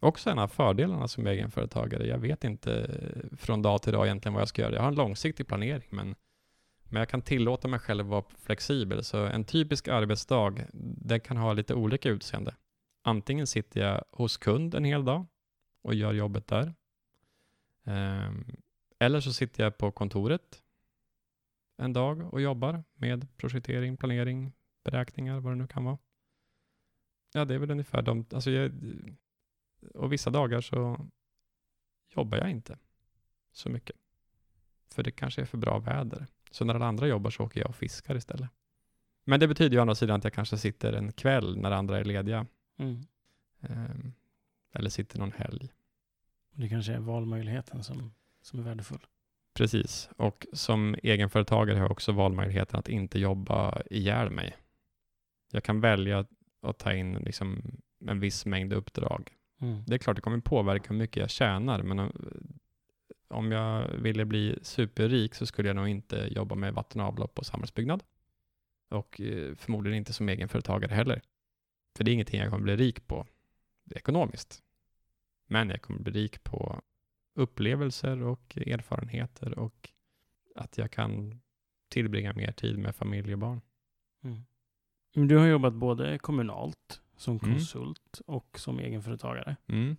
Också en av fördelarna som egenföretagare. Jag vet inte eh, från dag till dag egentligen vad jag ska göra. Jag har en långsiktig planering, men, men jag kan tillåta mig själv att vara flexibel. Så en typisk arbetsdag, den kan ha lite olika utseende. Antingen sitter jag hos kund en hel dag och gör jobbet där. Ehm, eller så sitter jag på kontoret en dag och jobbar med projektering, planering, beräkningar, vad det nu kan vara. Ja, det är väl ungefär de, alltså jag, och vissa dagar så jobbar jag inte så mycket. För det kanske är för bra väder. Så när alla andra jobbar så åker jag och fiskar istället. Men det betyder ju å andra sidan att jag kanske sitter en kväll när andra är lediga. Mm. Ehm, eller sitter någon helg. Det kanske är valmöjligheten som, som är värdefull. Precis, och som egenföretagare har jag också valmöjligheten att inte jobba ihjäl mig. Jag kan välja att ta in liksom en viss mängd uppdrag. Mm. Det är klart det kommer påverka hur mycket jag tjänar, men om- jag ville bli superrik så skulle jag nog inte jobba med vatten och avlopp och samhällsbyggnad. Och eh, förmodligen inte som egenföretagare heller. För det är ingenting jag kommer bli rik på ekonomiskt. Men jag kommer bli rik på upplevelser och erfarenheter och att jag kan tillbringa mer tid med familj och barn. Mm. Men du har jobbat både kommunalt, som Mm. konsult och som egenföretagare. Mm.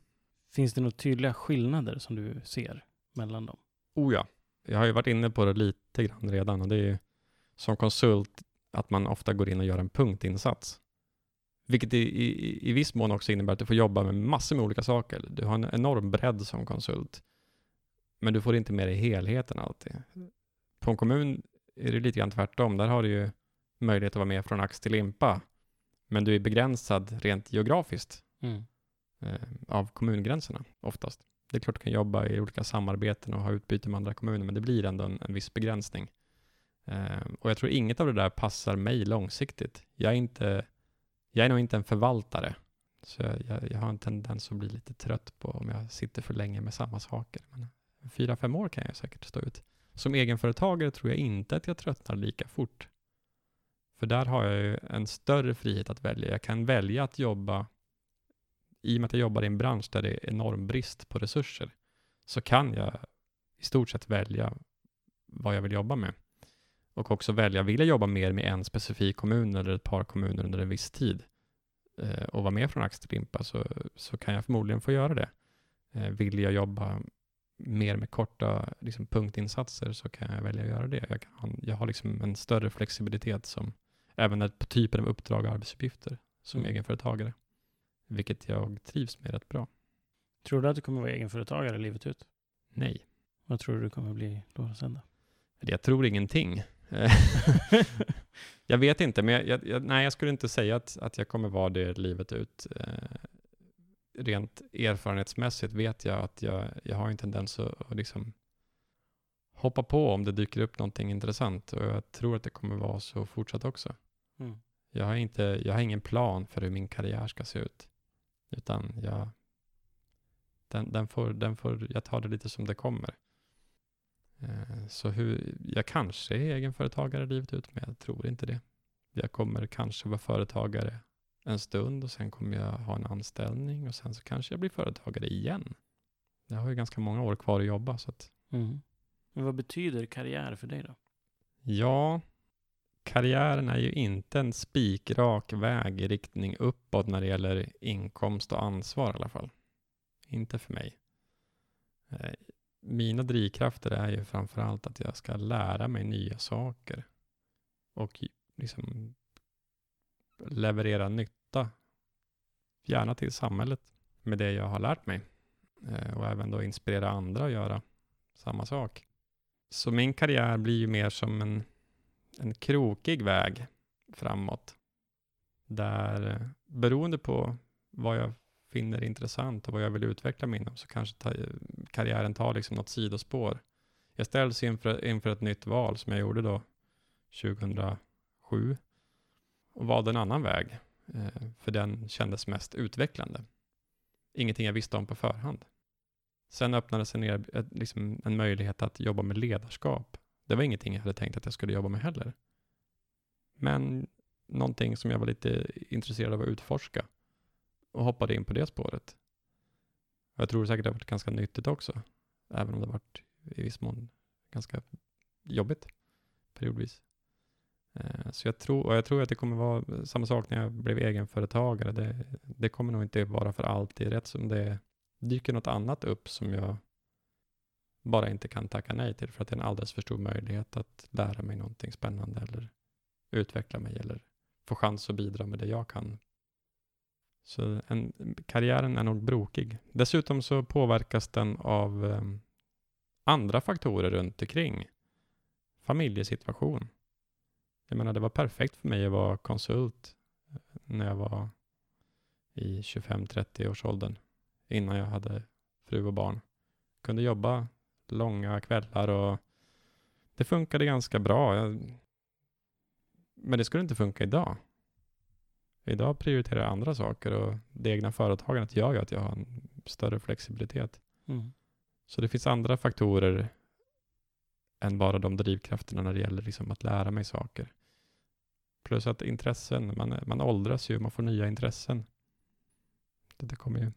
Finns det några tydliga skillnader som du ser mellan dem? Oh ja, jag har ju varit inne på det lite grann redan och det är ju som konsult att man ofta går in och gör en punktinsats. Vilket i, i, i viss mån också innebär att du får jobba med massor med olika saker. Du har en enorm bredd som konsult. Men du får inte med dig helheten alltid. På en kommun är det lite grann tvärtom. Där har du ju möjlighet att vara med från ax till limpa. Men du är begränsad rent geografiskt Mm. eh, av kommungränserna oftast. Det är klart du kan jobba i olika samarbeten och ha utbyte med andra kommuner, men det blir ändå en, en viss begränsning. Eh, och jag tror inget av det där passar mig långsiktigt. Jag är, inte, jag är nog inte en förvaltare. Så jag, jag, har en tendens att bli lite trött på om jag sitter för länge med samma saker. Men fyra, fem år kan jag säkert stå ut. Som egenföretagare tror jag inte att jag tröttnar lika fort. För där har jag ju en större frihet att välja. Jag kan välja att jobba i och med att jag jobbar i en bransch där det är enorm brist på resurser, så kan jag i stort sett välja vad jag vill jobba med. Och också välja, vill jag jobba mer med en specifik kommun eller ett par kommuner under en viss tid eh, och vara med från ax till limpa så, så kan jag förmodligen få göra det. Eh, vill jag jobba mer med korta liksom, punktinsatser så kan jag välja att göra det. Jag, kan, jag har liksom en större flexibilitet som även när- på typen av uppdrag och arbetsuppgifter som Mm. egenföretagare. Vilket jag trivs med rätt bra. Tror du att du kommer vara egenföretagare livet ut? Nej, Vad tror du du kommer bli då sen då? Jag tror ingenting. jag vet inte, men jag, jag, jag, nej, jag skulle inte säga att, att jag kommer vara det livet ut. Eh, rent erfarenhetsmässigt vet jag att jag, jag har en tendens att, att liksom hoppa på om det dyker upp någonting intressant och jag tror att det kommer vara så fortsatt också. Mm. Jag har, inte, jag har ingen plan för hur min karriär ska se ut. Utan jag, den, den får, den får, jag tar det lite som det kommer. Eh, Så hur, jag kanske är egenföretagare livet ut, men jag tror inte det. Jag kommer kanske vara företagare en stund och sen kommer jag ha en anställning och sen så kanske jag blir företagare igen. Jag har ju ganska många år kvar att jobba så att Mm. Men vad betyder karriär för dig då? Ja, karriären är ju inte en spikrak väg i riktning uppåt när det gäller inkomst och ansvar i alla fall. Inte för mig. Eh, mina drivkrafter är ju framför allt att jag ska lära mig nya saker och liksom leverera nytta, gärna till samhället med det jag har lärt mig eh, och även då inspirera andra att göra samma sak. Så min karriär blir ju mer som en, en krokig väg framåt. Där eh, beroende på vad jag finner intressant och vad jag vill utveckla mig inom så kanske ta, karriären tar liksom något sidospår. Jag ställs inför, inför ett nytt val som jag gjorde då 2007 och valde en annan väg eh, för den kändes mest utvecklande. Ingenting jag visste om på förhand. Sen öppnades en, er, liksom en möjlighet att jobba med ledarskap. Det var ingenting jag hade tänkt att jag skulle jobba med heller. Men någonting som jag var lite intresserad av att utforska och hoppade in på det spåret. Och jag tror säkert det har varit ganska nyttigt också, även om det har varit i viss mån ganska jobbigt periodvis. Eh, så jag tror, och jag tror att det kommer vara samma sak när jag blev egenföretagare. Det, det kommer nog inte vara för alltid. Rätt som det dyker något annat upp som jag bara inte kan tacka nej till för att det är en alldeles för stor möjlighet att lära mig någonting spännande eller utveckla mig eller få chans att bidra med det jag kan. Så en, karriären är nog brokig. Dessutom så påverkas den av em, andra faktorer runt omkring. Familjesituation. Jag menar, det var perfekt för mig att vara konsult när jag var i 25-30 års åldern innan jag hade fru och barn. Kunde jobba långa kvällar och Det funkade ganska bra. Jag, men det skulle inte funka idag. Idag prioriterar jag andra saker och det egna företagandet gör ju att jag har en större flexibilitet. Mm. Så det finns andra faktorer än bara de drivkrafterna när det gäller liksom att lära mig saker. Plus att intressen, man, man åldras ju, man får nya intressen. Det, det kommer ju...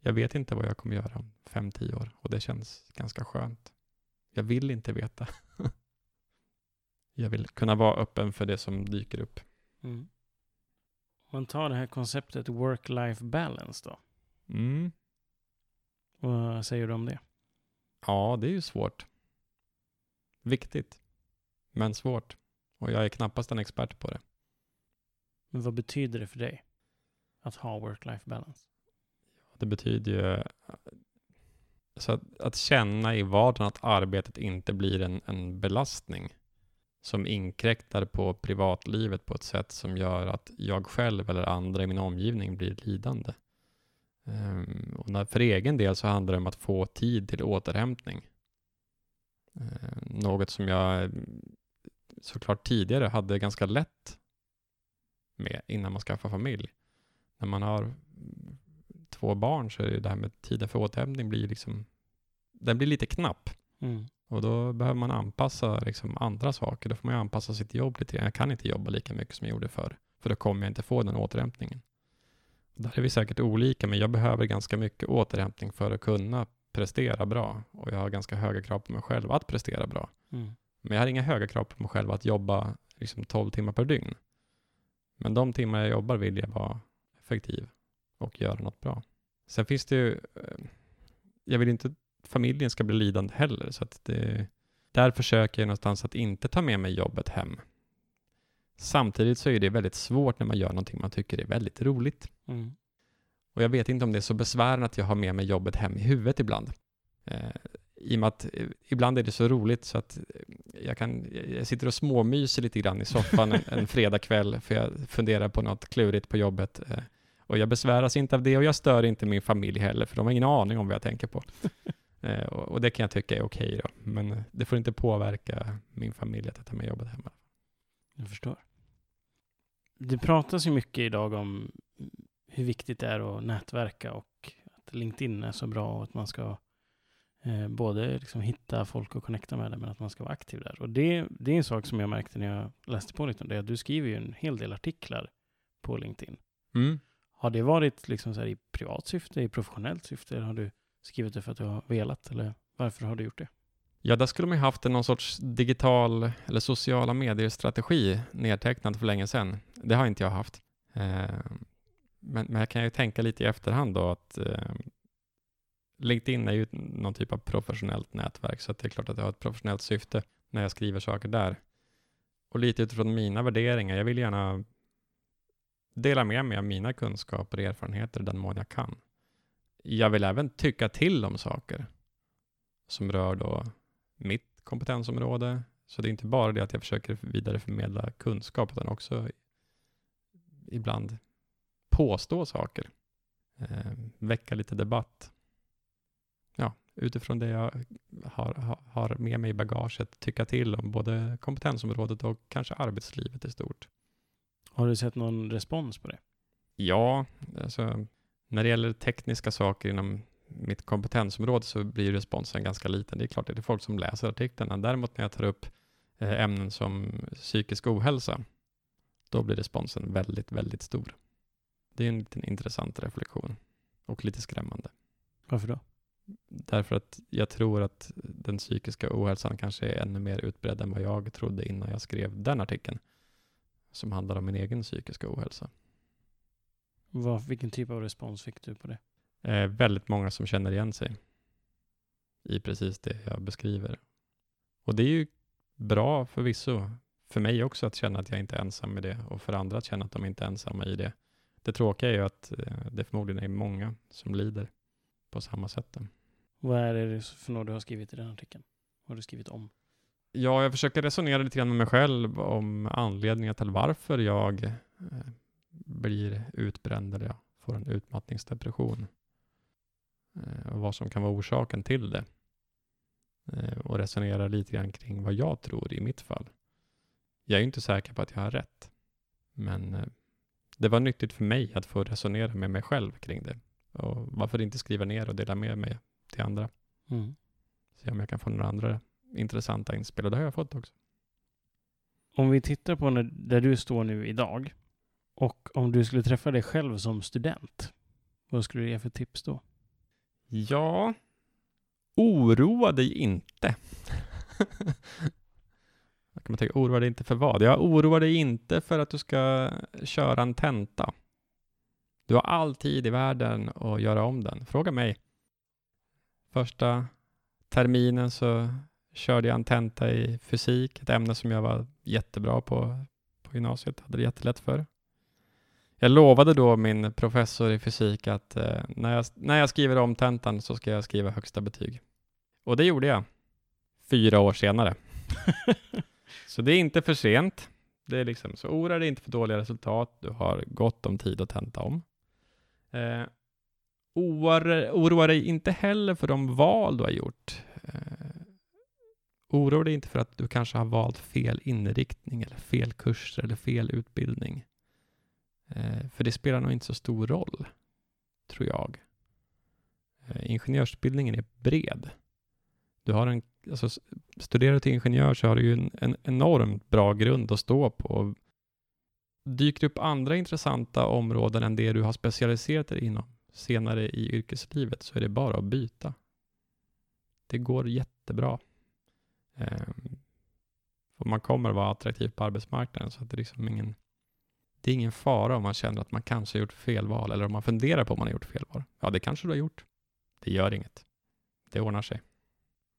Jag vet inte vad jag kommer göra om fem, tio år och det känns ganska skönt. Jag vill inte veta. jag vill kunna vara öppen för det som dyker upp. Mm. Man tar det här konceptet work-life balance då. Mm. Vad säger du om det? Ja, det är ju svårt. Viktigt, men svårt. Och jag är knappast en expert på det. Men vad betyder det för dig att ha work-life balance? Det betyder ju eh, så att, att känna i vardagen att arbetet inte blir en, en belastning som inkräktar på privatlivet på ett sätt som gör att jag själv eller andra i min omgivning blir lidande. Um, och när, för egen del så handlar det om att få tid till återhämtning. Uh, något som jag eh, såklart tidigare hade ganska lätt med innan man skaffar familj. När man har två barn så är det det här med tiden för återhämtning blir liksom, den blir lite knapp. Mm. Och då behöver man anpassa liksom andra saker. Då får man ju anpassa sitt jobb lite grann. Jag kan inte jobba lika mycket som jag gjorde förr, för då kommer jag inte få den återhämtningen. Där är vi säkert olika, men jag behöver ganska mycket återhämtning för att kunna prestera bra. Och jag har ganska höga krav på mig själv att prestera bra. Mm. Men jag har inga höga krav på mig själv att jobba liksom 12 timmar per dygn. Men de timmar jag jobbar vill jag vara effektiv och göra något bra. Sen finns det ju, eh, jag vill inte att familjen ska bli lidande heller, så att det, där försöker jag någonstans att inte ta med mig jobbet hem. Samtidigt så är det väldigt svårt när man gör någonting man tycker är väldigt roligt. Mm. Och jag vet inte om det är så besvärande att jag har med mig jobbet hem i huvudet ibland. Eh, I och med att eh, ibland är det så roligt så att eh, jag, kan, jag sitter och småmyser lite grann i soffan en, en fredagkväll för jag funderar på något klurigt på jobbet. Eh, och jag besväras inte av det och jag stör inte min familj heller för de har ingen aning om vad jag tänker på. Eh, och, och, det kan jag tycka är okej då. Men det får inte påverka min familj att jag tar med jobbet hemma. Jag förstår. Det pratas ju mycket idag om hur viktigt det är att nätverka och att LinkedIn är så bra och att man ska eh, både liksom hitta folk och connecta med det, men att man ska vara aktiv där. Och det, det är en sak som jag märkte när jag läste på lite om det. Du skriver ju en hel del artiklar på LinkedIn. Mm. Har det varit liksom så i privat syfte, i professionellt syfte? Eller har du skrivit det för att du har velat? Eller varför har du gjort det? Ja, där skulle man ju haft någon sorts digital eller sociala medier-strategi nedtecknad för länge sedan. Det har inte jag haft. Eh, men, men jag kan ju tänka lite i efterhand då att eh, LinkedIn är ju någon typ av professionellt nätverk, så det är klart att jag har ett professionellt syfte när jag skriver saker där. Och lite utifrån mina värderingar, jag vill gärna dela med mig av mina kunskaper och erfarenheter i den mån jag kan. Jag vill även tycka till om saker som rör då mitt kompetensområde. Så det är inte bara det att jag försöker vidareförmedla kunskap, utan också ibland påstå saker. Eh, väcka lite debatt. Ja, utifrån det jag har, har med mig i bagaget, tycka till om både kompetensområdet och kanske arbetslivet i stort. Har du sett någon respons på det? Ja, alltså, när det gäller tekniska saker inom mitt kompetensområde så blir responsen ganska liten. Det är klart att det är folk som läser artiklarna. Däremot när jag tar upp eh, ämnen som psykisk ohälsa, då blir responsen väldigt, väldigt stor. Det är en liten intressant reflektion och lite skrämmande. Varför då? Därför att jag tror att den psykiska ohälsan kanske är ännu mer utbredd än vad jag trodde innan jag skrev den artikeln som handlar om min egen psykiska ohälsa. Vad, vilken typ av respons fick du på det? Eh, väldigt många som känner igen sig i precis det jag beskriver. Och det är ju bra förvisso, för mig också att känna att jag inte är ensam med det och för andra att känna att de inte är ensamma i det. Det tråkiga är ju att eh, det förmodligen är många som lider på samma sätt. Vad är det för något du har skrivit i den artikeln? Vad har du skrivit om? Ja, jag försöker resonera lite grann med mig själv om anledningen till varför jag eh, blir utbränd eller jag får en utmattningsdepression. Eh, och vad som kan vara orsaken till det. eh, och resonerar lite grann kring vad jag tror i mitt fall. Jag är ju inte säker på att jag har rätt, men det var nyttigt för mig att få resonera med mig själv kring det. Och varför inte skriva ner och dela med mig till andra? Mm. Se om jag kan få några andra intressanta inspel, och det har jag fått också. Om vi tittar på när, där du står nu idag och om du skulle träffa dig själv som student, vad skulle du ge för tips då? Ja, oroa dig inte. Kan man tänka, oroa dig inte för vad? Ja, oroa dig inte för att du ska köra en tenta. Du har all tid i världen att göra om den. Fråga mig. Första terminen så körde jag en tenta i fysik, ett ämne som jag var jättebra på på gymnasiet, hade det jättelätt för. Jag lovade då min professor i fysik att eh, när, jag, när jag skriver om tentan så ska jag skriva högsta betyg. Och det gjorde jag. Fyra år senare. så det är inte för sent. Det är liksom, så oroa dig inte för dåliga resultat. Du har gott om tid att tenta om. Eh, oroa, dig inte heller för de val du har gjort. Oroa dig inte för att du kanske har valt fel inriktning eller fel kurser eller fel utbildning. Eh, för det spelar nog inte så stor roll, tror jag. Eh, ingenjörsutbildningen är bred. Du har en, alltså, studerar du till ingenjör så har du ju en, en enormt bra grund att stå på. Dyker upp andra intressanta områden än det du har specialiserat dig inom senare i yrkeslivet så är det bara att byta. Det går jättebra. Ehm, för man kommer att vara attraktiv på arbetsmarknaden så att det är liksom ingen det är ingen fara om man känner att man kanske har gjort fel val eller om man funderar på om man har gjort fel val. Ja, det kanske du har gjort. Det gör inget. Det ordnar sig.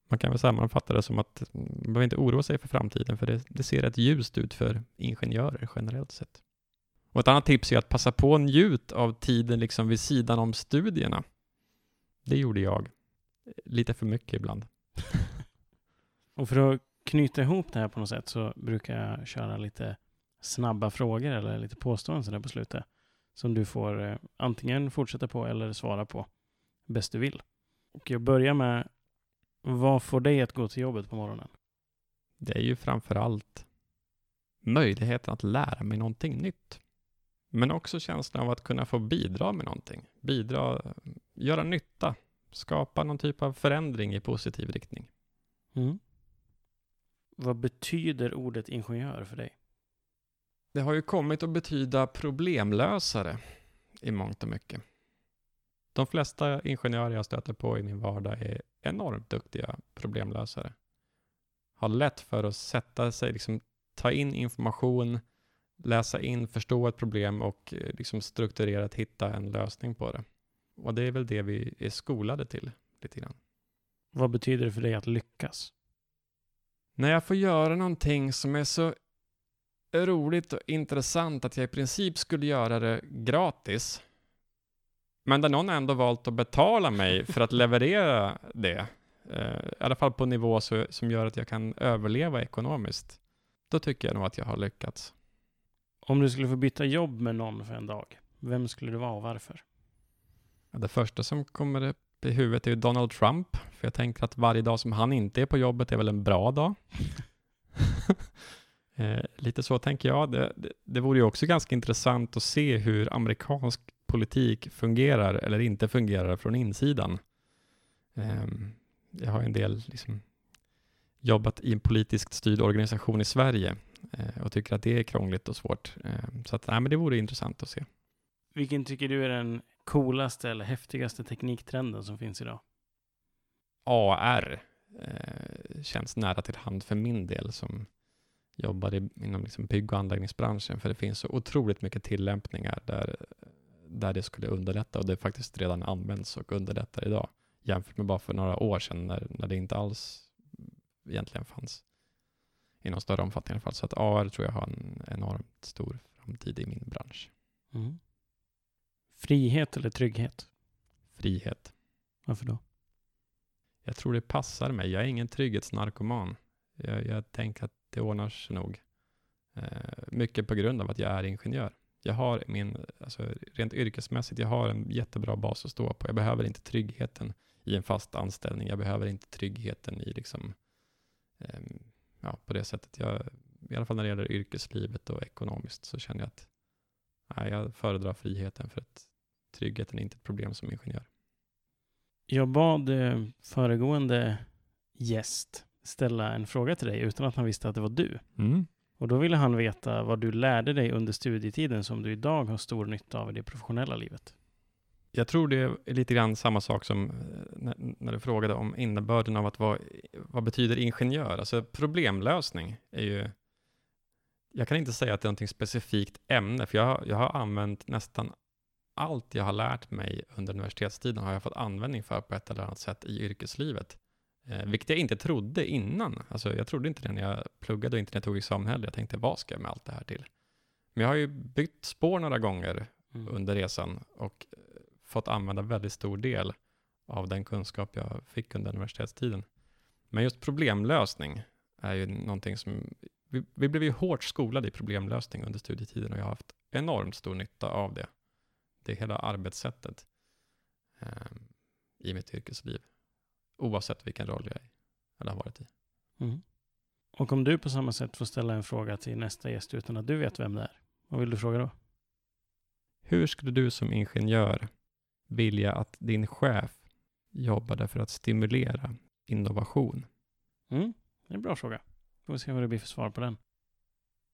Man kan väl sammanfatta det som att mm, man behöver inte oroa sig för framtiden, för det, det ser rätt ljust ut för ingenjörer generellt sett. Och ett annat tips är att passa på och njut av tiden liksom vid sidan om studierna. Det gjorde jag. Lite för mycket ibland och för att knyta ihop det här på något sätt så brukar jag köra lite snabba frågor eller lite påståenden på slutet. Som du får eh, antingen fortsätta på eller svara på bäst du vill. Och jag börjar med, vad får dig att gå till jobbet på morgonen? Det är ju framför allt möjligheten att lära mig någonting nytt. Men också känslan av att kunna få bidra med någonting. Bidra, göra nytta, skapa någon typ av förändring i positiv riktning. Mm. Vad betyder ordet ingenjör för dig? Det har ju kommit att betyda problemlösare i mångt och mycket. De flesta ingenjörer jag stöter på i min vardag är enormt duktiga problemlösare. Har lätt för att sätta sig, liksom, ta in information, läsa in, förstå ett problem och eh, liksom strukturerat hitta en lösning på det. Och det är väl det vi är skolade till lite grann. Vad betyder det för dig att lyckas? När jag får göra någonting som är så roligt och intressant att jag i princip skulle göra det gratis. Men där någon ändå valt att betala mig för att leverera det, eh, i alla fall på nivå så, som gör att jag kan överleva ekonomiskt, då tycker jag nog att jag har lyckats. Om du skulle få byta jobb med någon för en dag, vem skulle det vara och varför? Det första som kommer i huvudet är Donald Trump, för jag tänker att varje dag som han inte är på jobbet är väl en bra dag. Eh, lite så tänker jag. Det, det, det vore ju också ganska intressant att se hur amerikansk politik fungerar eller inte fungerar från insidan. Eh, jag har en del liksom, jobbat i en politiskt styrd organisation i Sverige eh, och tycker att det är krångligt och svårt. Ehm, så att, nej, men det vore intressant att se. Vilken tycker du är den coolaste eller häftigaste tekniktrenden som finns idag? AR eh, känns nära till hand för min del som jobbar i, inom liksom bygg och anläggningsbranschen, för det finns så otroligt mycket tillämpningar där, där det skulle underlätta och det faktiskt redan används och underlättar idag, jämfört med bara för några år sedan när, när det inte alls egentligen fanns i någon större omfattning i alla fall. Så att AR tror jag har en enormt stor framtid i min bransch. Mm. Frihet eller trygghet? Frihet. Varför då? Jag tror det passar mig. Jag är ingen trygghetsnarkoman. Jag, jag tänker att det ordnar sig nog. Eh, mycket på grund av att jag är ingenjör. Jag har min, alltså rent yrkesmässigt, jag har en jättebra bas att stå på. Jag behöver inte tryggheten i en fast anställning. Jag behöver inte tryggheten i liksom, eh, ja, på det sättet. Jag, I alla fall när det gäller yrkeslivet och ekonomiskt så känner jag att nej, jag föredrar friheten för att tryggheten är inte ett problem som ingenjör. Jag bad eh, föregående gäst ställa en fråga till dig utan att han visste att det var du. Mm. Och då ville han veta vad du lärde dig under studietiden som du idag har stor nytta av i det professionella livet. Jag tror det är lite grann samma sak som eh, när, du frågade om innebörden av att vara, vad betyder ingenjör? Alltså problemlösning är ju, jag kan inte säga att det är någonting specifikt ämne, för jag, jag har använt nästan allt jag har lärt mig under universitetstiden har jag fått användning för på ett eller annat sätt i yrkeslivet. Eh, vilket jag inte trodde innan. Alltså, jag trodde inte det när jag pluggade och inte när jag tog examen heller. Jag tänkte, vad ska jag med allt det här till? Men jag har ju bytt spår några gånger Mm. under resan och eh, fått använda väldigt stor del av den kunskap jag fick under universitetstiden. Men just problemlösning är ju någonting som, vi, vi blev ju hårt skolade i problemlösning under studietiden och jag har haft enormt stor nytta av det. Det hela arbetssättet eh, i mitt yrkesliv, oavsett vilken roll jag är eller har varit i. Mm. Och om du på samma sätt får ställa en fråga till nästa gäst utan att du vet vem det är, vad vill du fråga då? Hur skulle du som ingenjör vilja att din chef jobbade för att stimulera innovation? Mm, det är en bra fråga. Får vi se vad det blir för svar på den.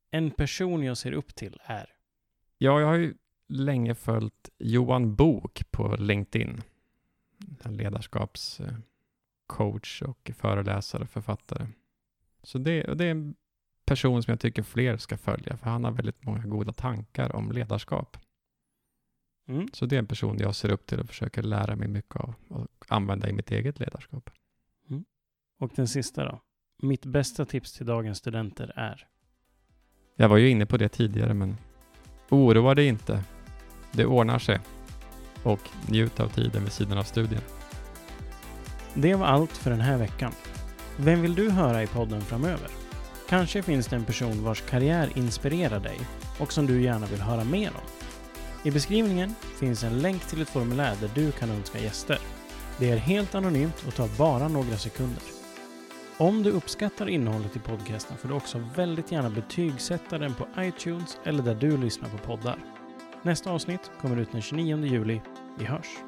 En person jag ser upp till är? Ja, jag har ju länge följt Johan Bok på LinkedIn. Ledarskapscoach och föreläsare, författare. Så det, det är en person som jag tycker fler ska följa, för han har väldigt många goda tankar om ledarskap. Mm. Så det är en person jag ser upp till och försöker lära mig mycket av och använda i mitt eget ledarskap. Och den sista då? Mitt bästa tips till dagens studenter är? Jag var ju inne på det tidigare, men oroa dig inte. Det ordnar sig. Och njut av tiden vid sidan av studien. Det var allt för den här veckan. Vem vill du höra i podden framöver? Kanske finns det en person vars karriär inspirerar dig och som du gärna vill höra mer om. I beskrivningen finns en länk till ett formulär där du kan önska gäster. Det är helt anonymt och tar bara några sekunder. Om du uppskattar innehållet i podcasten får du också väldigt gärna betygsätta den på iTunes eller där du lyssnar på poddar. Nästa avsnitt kommer ut den 29 juli. Vi hörs!